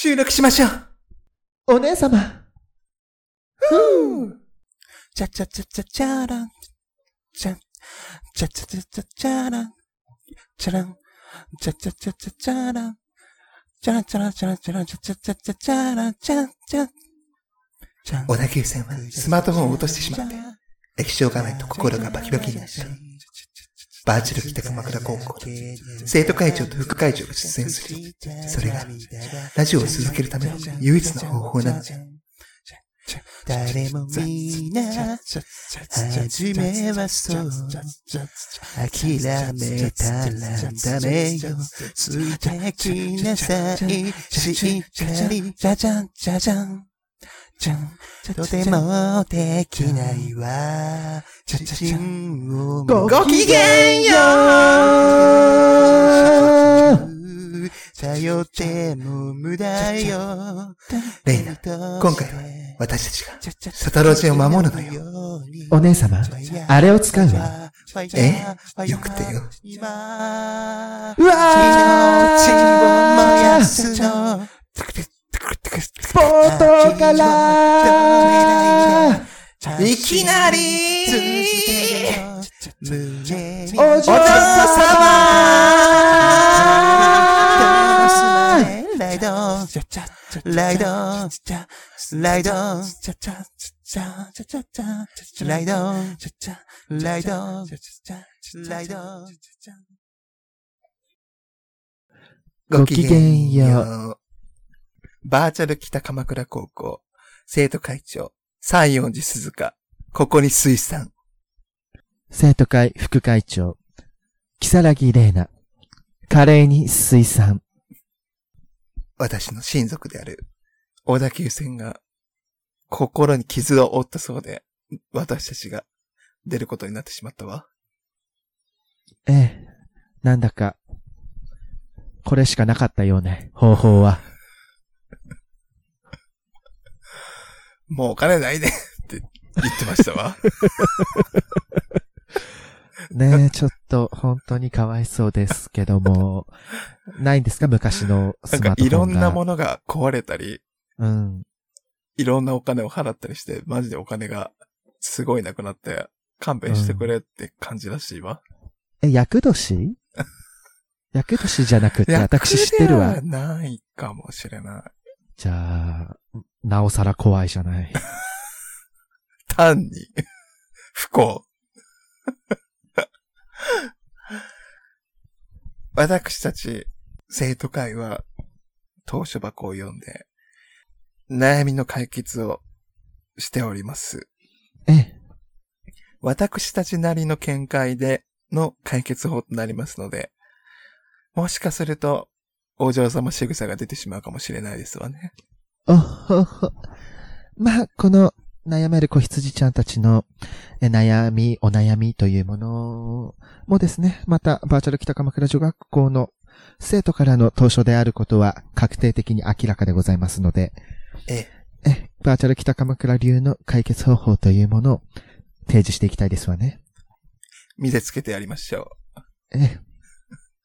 収録しましょう。お姉様。ふぅ。ちゃちゃちゃちゃちゃらん。ちゃ、ちゃちゃちゃちゃちゃらん。ちゃらん。ちゃちゃちゃちゃちゃらん。ちゃらんちゃらんちゃらんちゃらんちゃちゃちゃちゃちゃらん。ちゃんちゃん。小田急線はスマートフォンを落としてしまって、液晶画面と心がバキバキになった。バーチャル北鎌倉高校で生徒会長と副会長が出演する。それが、ラジオを続けるための唯一の方法なんだ。誰もみんな、はじめはそう、諦めたらダメよ、素敵な最しっかり、じゃじゃん、じゃじゃん。じゃん。とてもできないわ、自信をごごきげんよう頼っても無駄よ。レイナ、今回は私たちが、サタロジを守るのよ。よ。お姉様、あれを使うわ。えよくてよ。うわー。ポートからいきなりお嬢様ライドライドライドライドライドライドごきげんよう。バーチャル北鎌倉高校、生徒会長、三四寺鈴鹿、ここに水産。生徒会副会長、木更木玲奈、華麗に水産。私の親族である、小田急線が、心に傷を負ったそうで、私たちが出ることになってしまったわ。ええ、なんだか、これしかなかったようね、方法は。もうお金ないねって言ってましたわ。ねえ、ちょっと本当にかわいそうですけども、ないんですか？昔のなんスマかートフォンが。いろんなものが壊れたり、うん。いろんなお金を払ったりして、マジでお金がすごいなくなって、勘弁してくれって感じらしいわ。え、厄年？厄年じゃなくて、私知ってるわないかもしれない。じゃあ、なおさら怖いじゃない。単に、不幸。私たち、生徒会は、当初箱を読んで、悩みの解決をしております。え、私たちなりの見解での解決法となりますので、もしかすると、お嬢様仕草が出てしまうかもしれないですわね。おほほ。まあ、この悩める子羊ちゃんたちのえ悩み、お悩みというものもですね、またバーチャル北鎌倉女学校の生徒からの当初であることは確定的に明らかでございますので、ええ、バーチャル北鎌倉流の解決方法というものを提示していきたいですわね。見せつけてやりましょう。え、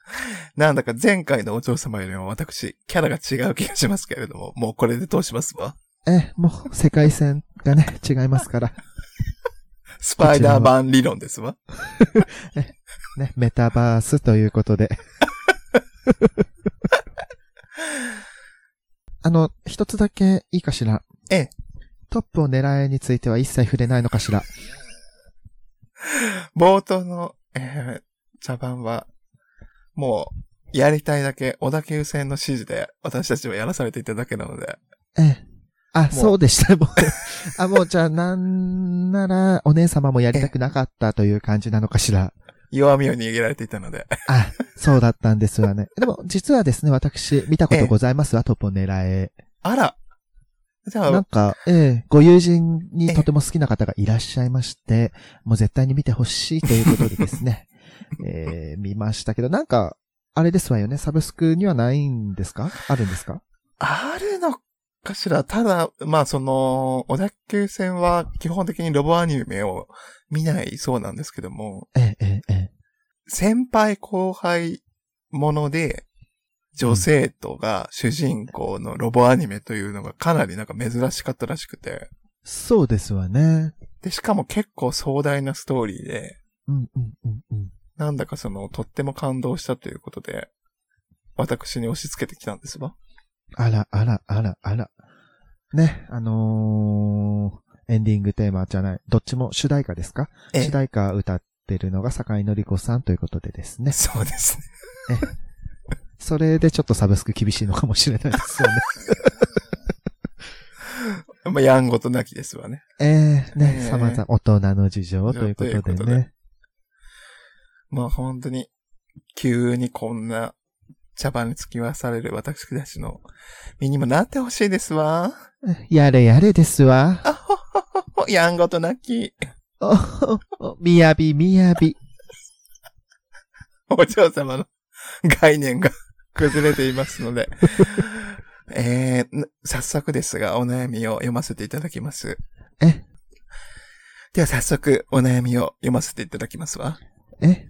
なんだか前回のお嬢様よりも私、キャラが違う気がしますけれども、もうこれで通しますわ？え、もう世界線がね、違いますから。スパイダーマン理論ですわ？ね、メタバースということで。あの、一つだけいいかしら。ええ。トップを狙えについては一切触れないのかしら。冒頭の、えー、茶番は、もう、やりたいだけ、小田急線の指示で私たちはやらされていただけなので、ええ。あ、うそうでした。もう、あ、もうじゃあ、なんなら、お姉様もやりたくなかったという感じなのかしら。弱みを握られていたので、あ、そうだったんですわね。でも、実はですね、私、見たことございますわ、トップを狙え。あらじゃあ、なんか、ええ、ご友人にとても好きな方がいらっしゃいまして、もう絶対に見てほしいということでですね、ええ見ましたけど、なんか、あれですわよね、サブスクにはないんですか？あるんですか？あるのかしらただ、まあその、小田急線は基本的にロボアニメを見ないそうなんですけども、ええ、ええ、ええ。先輩後輩もので、女生徒が主人公のロボアニメというのがかなりなんか珍しかったらしくて。そうですわね。で、しかも結構壮大なストーリーで、うんうんうんうん。なんだかその、とっても感動したということで、私に押し付けてきたんですわ。あら、あら、あら、あら。ね、あのー、エンディングテーマじゃない。どっちも主題歌ですか？ええ主題歌歌ってるのが坂井のり子さんということでですね。そうですね。それでちょっとサブスク厳しいのかもしれないですよね。まあ、やんごとなきですわね。ええね、ええ様々、大人の事情ということでね。まあ本当に、急にこんな茶番に付き合わされる私たちの身にもなってほしいですわ。やれやれですわ。あほほほほ、やんごとなき。おほほみやびみやび。お嬢様の概念が崩れていますので、えー、早速ですが、お悩みを読ませていただきます。え、では早速、お悩みを読ませていただきますわ。え、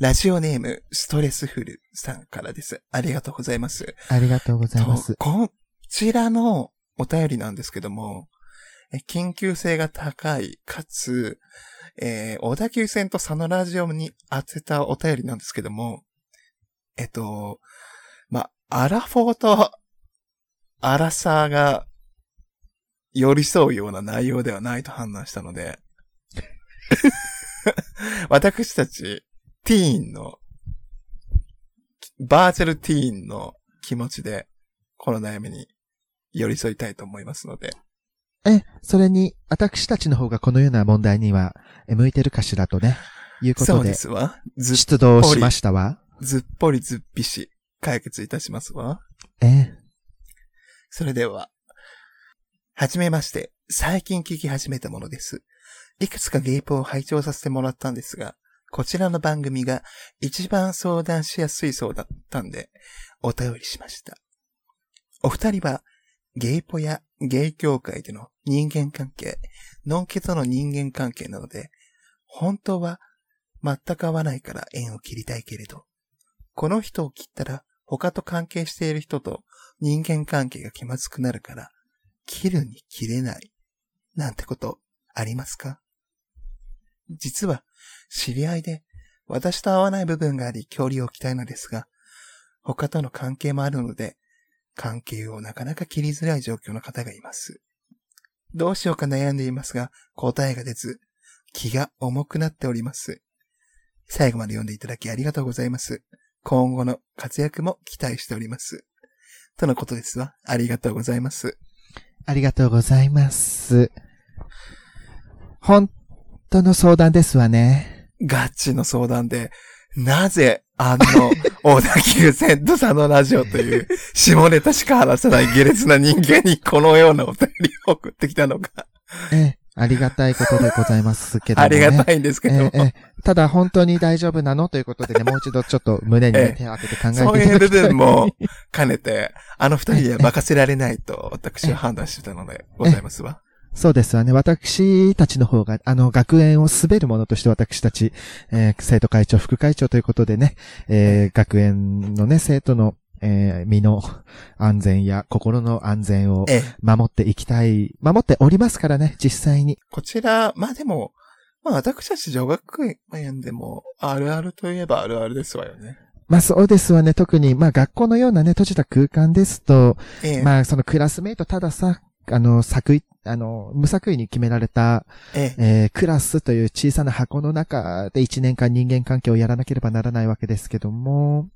ラジオネーム、ストレスフルさんからです。ありがとうございます。ありがとうございますと。こちらのお便りなんですけども、え緊急性が高い、かつ、えー小田急線と佐野ラジオに当てたお便りなんですけども、えっと、まあ、アラフォーとアラサーが寄り添うような内容ではないと判断したので、私たち、ティーンの、バーチャルティーンの気持ちで、この悩みに寄り添いたいと思いますので、え、それに、私たちの方がこのような問題には、え向いてるかしらとね、いうこそうでとで、すわ。出動しましたわ。ずっぽりずっぴし、解決いたしますわ。え、それでは、はじめまして、最近聞き始めたものです。いくつかゲイポを拝聴させてもらったんですが、こちらの番組が一番相談しやすいそうだったんで、お便りしました。お二人は、ゲイポやゲイ協会での人間関係、ノンケとの人間関係なので、本当は全く合わないから縁を切りたいけれど、この人を切ったら他と関係している人と人間関係が気まずくなるから、切るに切れない、なんてことありますか？実は、知り合いで、私と合わない部分があり、距離を置きたいのですが、他との関係もあるので、関係をなかなか切りづらい状況の方がいます。どうしようか悩んでいますが、答えが出ず、気が重くなっております。最後まで読んでいただきありがとうございます。今後の活躍も期待しております。とのことですわ。ありがとうございます。ありがとうございます。本当の相談ですわね。ガチの相談で、なぜあの、小田急線と佐野ラジオという、下ネタしか話さない下劣な人間にこのようなお便りを送ってきたのか、え、ありがたいことでございますけども、ね。ありがたいんですけども、ええええただ本当に大丈夫なの？ということでね、もう一度ちょっと胸にね、ええ手を当てて考えていたそういう部だきたい。分も兼ねて、あの二人には 任せられないと私は判断してたのでございますわ。そうですわね。私たちの方が、あの、学園を滑るものとして私たち、えー生徒会長、副会長ということでね、えー学園のね、生徒の、えー身の安全や心の安全をええ、守っていきたい、守っておりますからね、実際に。こちら、まあでも、まあ私たち女学園でも、あるあるといえばあるあるですわよね。まあそうですわね。特に、まあ学校のようなね、閉じた空間ですと、ええ、まあそのクラスメイトたださ、あの、作為、あの、無作為に決められた、ええ、えークラスという小さな箱の中で1年間人間関係をやらなければならないわけですけども、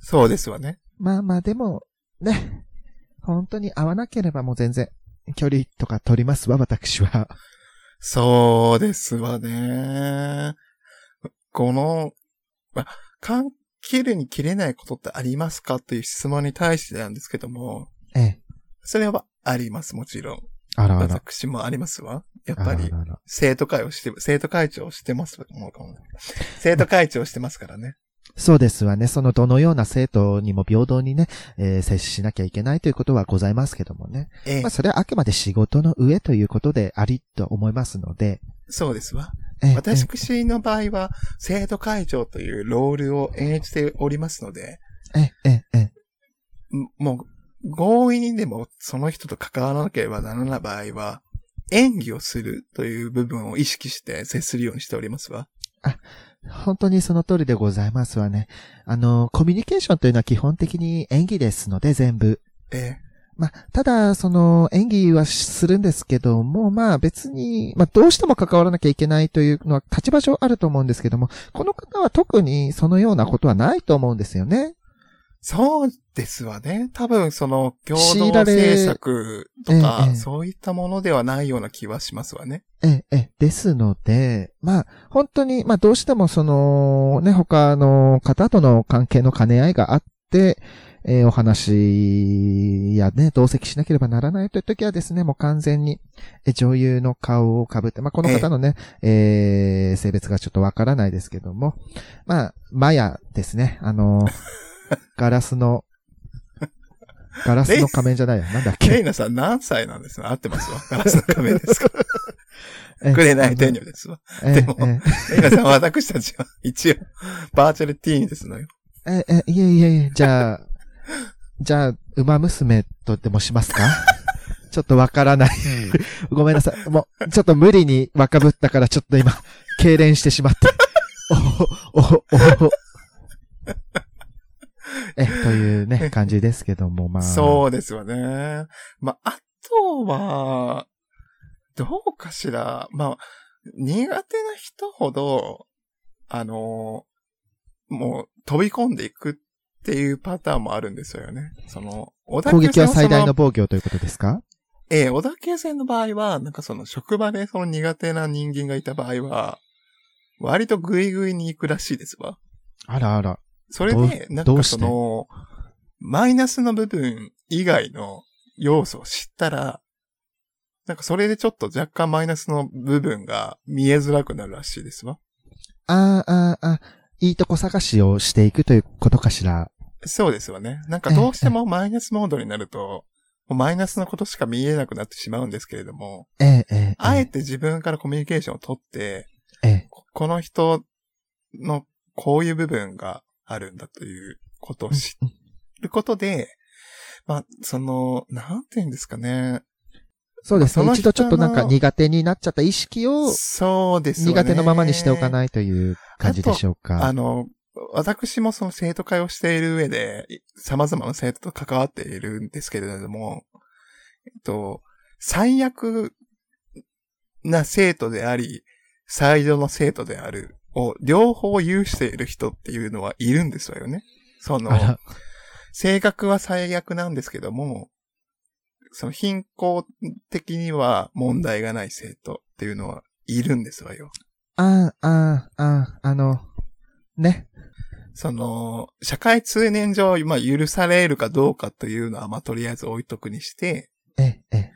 そうですわね。まあまあでも、ね、本当に合わなければもう全然距離とか取りますわ、私は。そうですわね。この、まあ、関切るに切れないことってありますか？という質問に対してなんですけども、ええ。それはあります、もちろん。あらあら。私もありますわ。やっあぱり、生徒会をして、生徒会長をしてますもうかもね生徒会長をしてますからね。そうですわね。そのどのような生徒にも平等にね、えー接しなきゃいけないということはございますけどもね。ええまあそれはあくまで仕事の上ということでありと思いますので。そうですわ。ええ私の場合は、生徒会長というロールを演じておりますので、え、え、え、んもう、強引にでもその人と関わらなければならない場合は、演技をするという部分を意識して接するようにしておりますわ。本当にその通りでございますわね。あの、コミュニケーションというのは基本的に演技ですので、全部。えまあ、ただ、その、演技はするんですけども、まあ別に、まあどうしても関わらなきゃいけないというのは立場上あると思うんですけども、この方は特にそのようなことはないと思うんですよね。そうですわね。多分その共同制作とか、ええそういったものではないような気はしますわね。ええ、ええ、ですので、まあ、本当に、まあどうしてもその、ね、他の方との関係の兼ね合いがあって、えーお話やね、同席しなければならないという時はですね、もう完全に、え女優の顔をかぶって、まあこの方のね、えー性別がちょっとわからないですけども、まあ、マヤですね、あの、ガラスの、ガラスの仮面じゃないよ。なんだっけ？ケイナさん何歳なんですか？合ってます？わ。ガラスの仮面ですか？えくれない天女ですわ。えでもえケイナさんは私たちは一応、バーチャルティーンですのよ。え、え、いえいえいえ、じゃあ、じゃあ、馬娘とでもしますか？ちょっとわからない。ごめんなさい。もう、ちょっと無理に若ぶったから、ちょっと今、痙攣してしまって。おほ、おほ、おほ。え、というね、感じですけども、まあ。そうですわね。まあ、あとは、どうかしら。まあ、苦手な人ほど、あの、もう飛び込んでいくっていうパターンもあるんですよね。その、小田攻撃は最大の防御ということですか？ええ小田急線の場合は、なんかその職場でその苦手な人間がいた場合は、割とグイグイに行くらしいですわ。あらあら。それで、なんかその、マイナスの部分以外の要素を知ったら、なんかそれでちょっと若干マイナスの部分が見えづらくなるらしいですわ。ああ、ああ、あいいとこ探しをしていくということかしら？そうですわね。なんかどうしてもマイナスモードになると、マイナスのことしか見えなくなってしまうんですけれども、ええ、ええ。あえて自分からコミュニケーションを取って、ええ。ここの人のこういう部分があるんだということを知うんることで、まあ、その、なんて言うんですかね。そうですね。一度ちょっとなんか苦手になっちゃった意識をそうですよね。苦手のままにしておかないという感じでしょうか。あの、私もその生徒会をしている上で、様々な生徒と関わっているんですけれども、えっと、最悪な生徒であり、最良の生徒であるを両方有している人っていうのはいるんですわよね。その性格は最悪なんですけども、その貧困的には問題がない生徒っていうのはいるんですわよ。ああ、ああ、ああ、あの、ね。その、社会通念上、まあ、許されるかどうかというのは、まあ、とりあえず置いとくにして、え、え、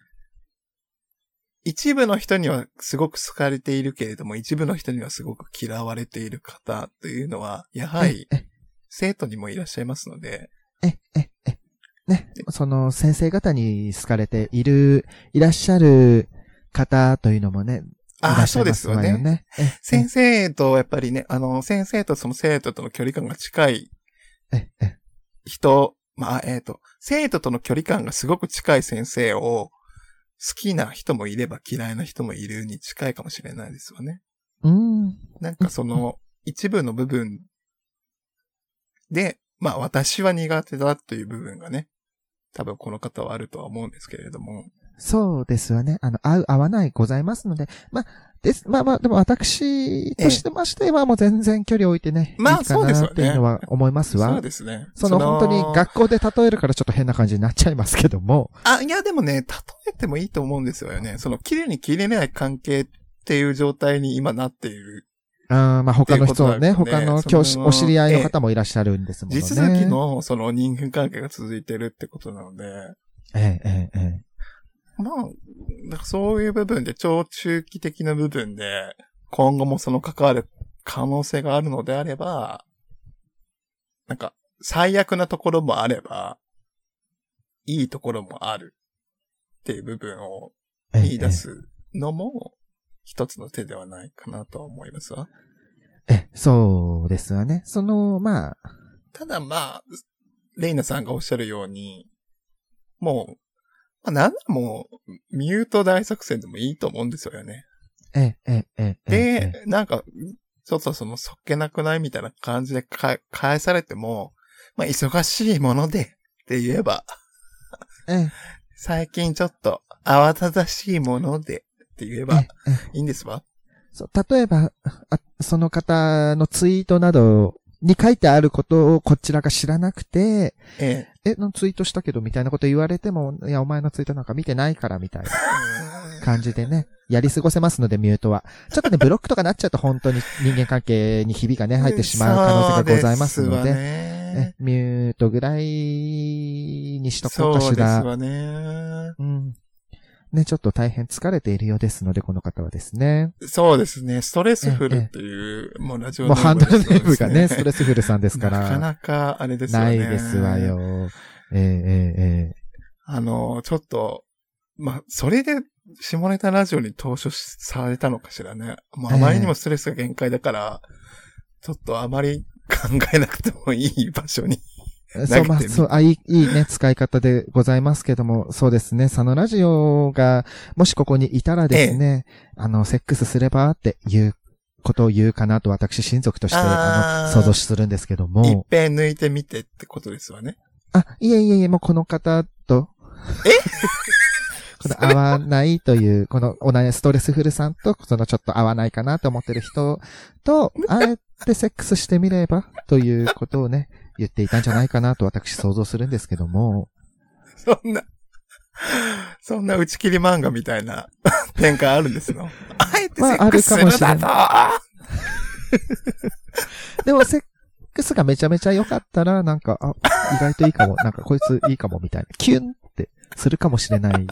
一部の人にはすごく好かれているけれども、一部の人にはすごく嫌われている方というのは、やはり、え、生徒にもいらっしゃいますので、え、え、え、ね。その先生方に好かれている、いらっしゃる方というのもね、ああ、っしゃいうですすよね。ね。え 先生と、やっぱりね、あの、先生とその生徒との距離感が近いえ、え、人、まあ、えっ、と、生徒との距離感がすごく近い先生を、好きな人もいれば嫌いな人もいるに近いかもしれないですよね。うん。なんかその、一部の部分で、まあ私は苦手だという部分がね、多分この方はあるとは思うんですけれども。そうですわね。あの、合う、合わないございますので、まあ、です、まあまあ、でも私としてましてはもう全然距離を置いてね、まあそうですよねなっていうのは思いますわ。そうですね。その本当に学校で例えるからちょっと変な感じになっちゃいますけども、あ、いやでもね、例えてもいいと思うんですよね。その、綺麗に切れない関係っていう状態に今なっている。あーまあ他の人のね、っていうことだ他の教師、お知り合いの方もいらっしゃるんですもんね。地続きのその人間関係が続いてるってことなので、ええ、ええ、ええ。まあ、だからそういう部分で、超中期的な部分で、今後もその関わる可能性があるのであれば、なんか、最悪なところもあれば、いいところもあるっていう部分をええ見出すのも、一つの手ではないかなとは思いますわ。ええ、そうですわね。その、まあ、ただまあ、レイナさんがおっしゃるように、もう、まあ、なんだもう、ミュート大作戦でもいいと思うんですよね。ええ、ええ、ええ。で、なんか、ちょっとその、そっけなくないみたいな感じでか返されても、まあ、忙しいものでって言えば、ええ、最近ちょっと慌ただしいものでって言えば。いいんですわ。そう、例えば、あその方のツイートなどに書いてあることをこちらが知らなくて、ええ、のツイートしたけどみたいなこと言われても、いや、お前のツイートなんか見てないからみたいなえ。感じでね、やり過ごせますので、ミュートは。ちょっとね、ブロックとかなっちゃうと本当に人間関係にひびがね、入ってしまう可能性がございますので。ミュートぐらいにしとこうそうかしら。ですわね。うん。ね、ちょっと大変疲れているようですので、この方はですね。そうですね。ストレスフルっていう、もうラジオもうハンドルネームがね、ストレレスフルさんですから。なかなかあれですよなね。いですわ。よ。えええええあの、ちょっと、まあ、それで、下ネタラジオに投書されたのかしらね。もうあまりにもストレスが限界だから、ちょっとあまり考えなくてもいい場所に。えそう、まあ、そう、あ、いい、いいね、使い方でございますけども、そうですね、佐野ラジオが、もしここにいたらですね、あの、セックスすればっていうことを言うかなと私、親族として、あの、想像するんですけどいっも、ぺん抜いてみてってことですわね。あ、いえいえいえ、もうこの方と、この合わないという、このお悩ストレスフルさんと、そのちょっと合わないかなと思ってる人と、あえてセックスしてみればということをね、言っていたんじゃないかなと私想像するんですけども、そんな、そんな打ち切り漫画みたいな 展開あるんですの？あえてセックスするだと、でもセックスがめちゃめちゃ良かったら、なんか、あ、意外といいかも、なんかこいついいかもみたいな、キュンってするかもしれない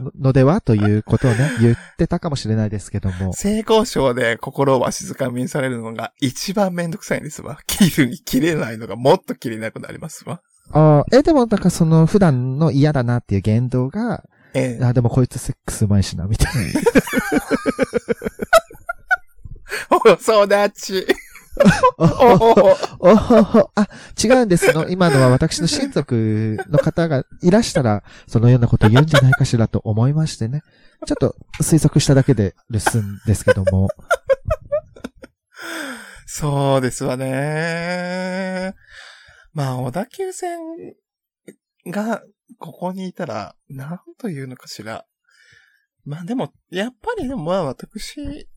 ののではということをね、言ってたかもしれないですけども。性交渉で心をわしづかみにされるのが一番めんどくさいんですわ。切るに切れないのがもっと切れなくなりますわ。あーえ、でも、なんかその普段の嫌だなっていう言動が、ええ。あ、でもこいつセックスうまいしな、みたいな。お育ち。おお、あ、違うんですの。今のは私の親族の方がいらしたら、そのようなこと言うんじゃないかしらと思いましてね。ちょっと推測しただけで留守んですけども。そうですわね。まあ、小田急線がここにいたら、なんというのかしら。まあでも、やっぱりでもまあ私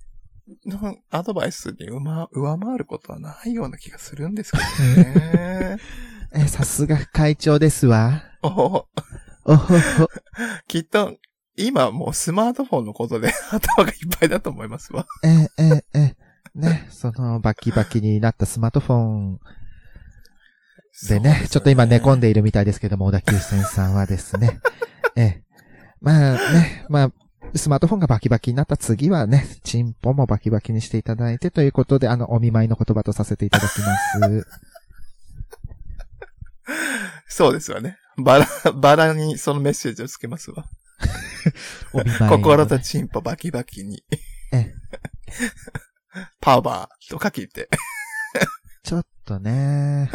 のアドバイスに上上回ることはないような気がするんですけどね。え、さすが会長ですわ。おおほほ。きっと、今もうスマートフォンのことで頭がいっぱいだと思いますわ。え、え、え、ね、そのバキバキになったスマートフォンでね、ちょっと今寝込んで。でいるみたいですけども、小田急線さんはですね。ええ。まあね、まあ、スマートフォンがバキバキになった次はね、チンポもバキバキにしていただいてということで、あの、お見舞いの言葉とさせていただきます。そうですわね。バラ、バラにそのメッセージをつけますわ。ね、心とチンポバキバキに。ええ。パワーとか聞いて。ちょっとね、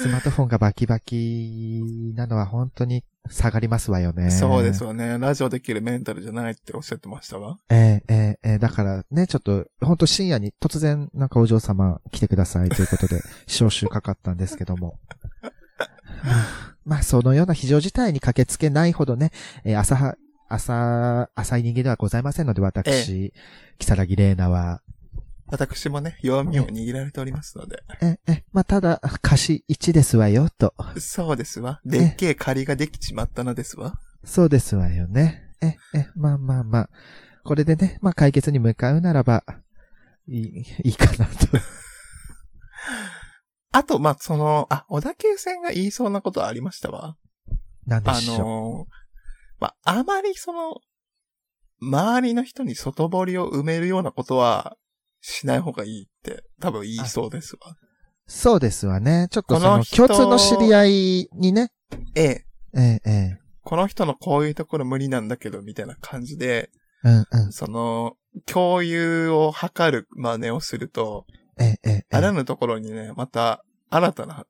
スマートフォンがバキバキなのは本当に下がりますわよね。そうですわね。ラジオできるメンタルじゃないっておっしゃってましたわ。ええええええだからね、ちょっと、本当深夜に突然なんかお嬢様来てくださいということで、招集かかったんですけども。まあ、まあ、そのような非常事態に駆けつけないほどね、えー朝は、朝、浅い人間ではございませんので、私、木更木玲奈は、私もね、弱みを握られておりますので。え、え、まあ、ただ、貸し1ですわよ、と。そうですわ。でっけえ借りができちまったのですわ。そうですわよね。え、え、まあまあまあ。これでね、まあ解決に向かうならば、いい、いいかなと。あと、まあ、その、あ、小田急線が言いそうなことはありましたわ。あなんでしょう？のーまあ、あまりその、周りの人に外堀を埋めるようなことはしない方がいいって多分言いそうですわ。そうですわね。ちょっとその共通の知り合いにね、ええ、ええ、ええ、この人のこういうところ無理なんだけど、みたいな感じで、うんうん、その、共有を図る真似をすると、ええ、ええ、あらぬところにね、また新たな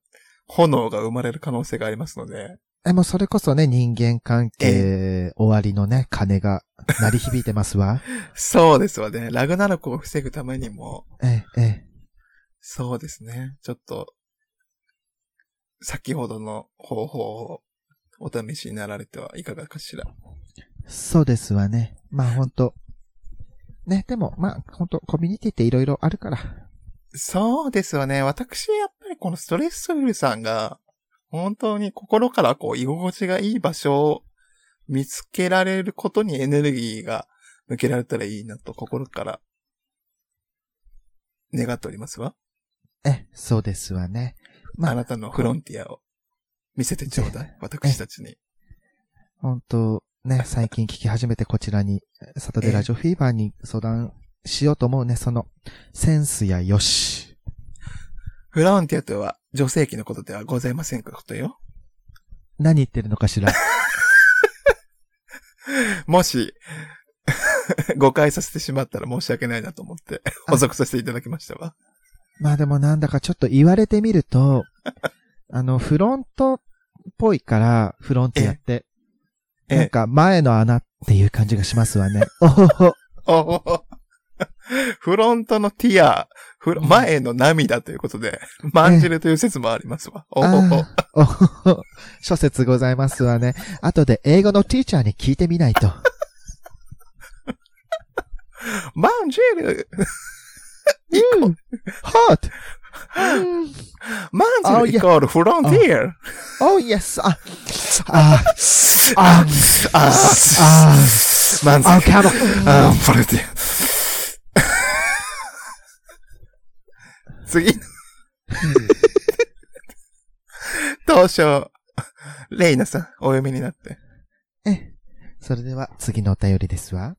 炎が生まれる可能性がありますので、え、もうそれこそね、人間関係終わりのね、鐘が鳴り響いてますわ。そうですわね。ラグナロクを防ぐためにも、ええ、えそうですね。ちょっと、先ほどの方法をお試しになられてはいかがかしら。え。そうですわね。まあ本当ね、でも、まあ本当コミュニティっていろいろあるから。そうですよね。私、やっぱりこのストレスソイルさんが、本当に心からこう、居心地がいい場所を見つけられることにエネルギーが向けられたらいいなと心から願っておりますわ。え、そうですわね。まあ、あなたのフロンティアを見せてちょうだい。私たちに。本当ね、最近聞き始めてこちらに、サタデーラジオフィーバーに相談しようと思うね、その、センスやよし。フロンティアとは女性器のことではございませんことよ。何言ってるのかしら？もし、誤解させてしまったら申し訳ないなと思って補足させていただきましたわ。まあでもなんだかちょっと言われてみると、あの、フロントっぽいから、フロンティアって。ええなんか前の穴っていう感じがしますわね。おほほ。おおフロントのティア、前の涙ということで、まんじるという説もありますわ。おおおほほ。諸説ございますわね。後で英語のティーチャーに聞いてみないと。まんじるうん !hot! うんまんじるイコールフロンティア Oh yes! あ、あ、あ、ああ、まんじる。あ、カモあフロンティア。次。当初、レイナさん、お読みになって。え、それでは次のお便りですわ。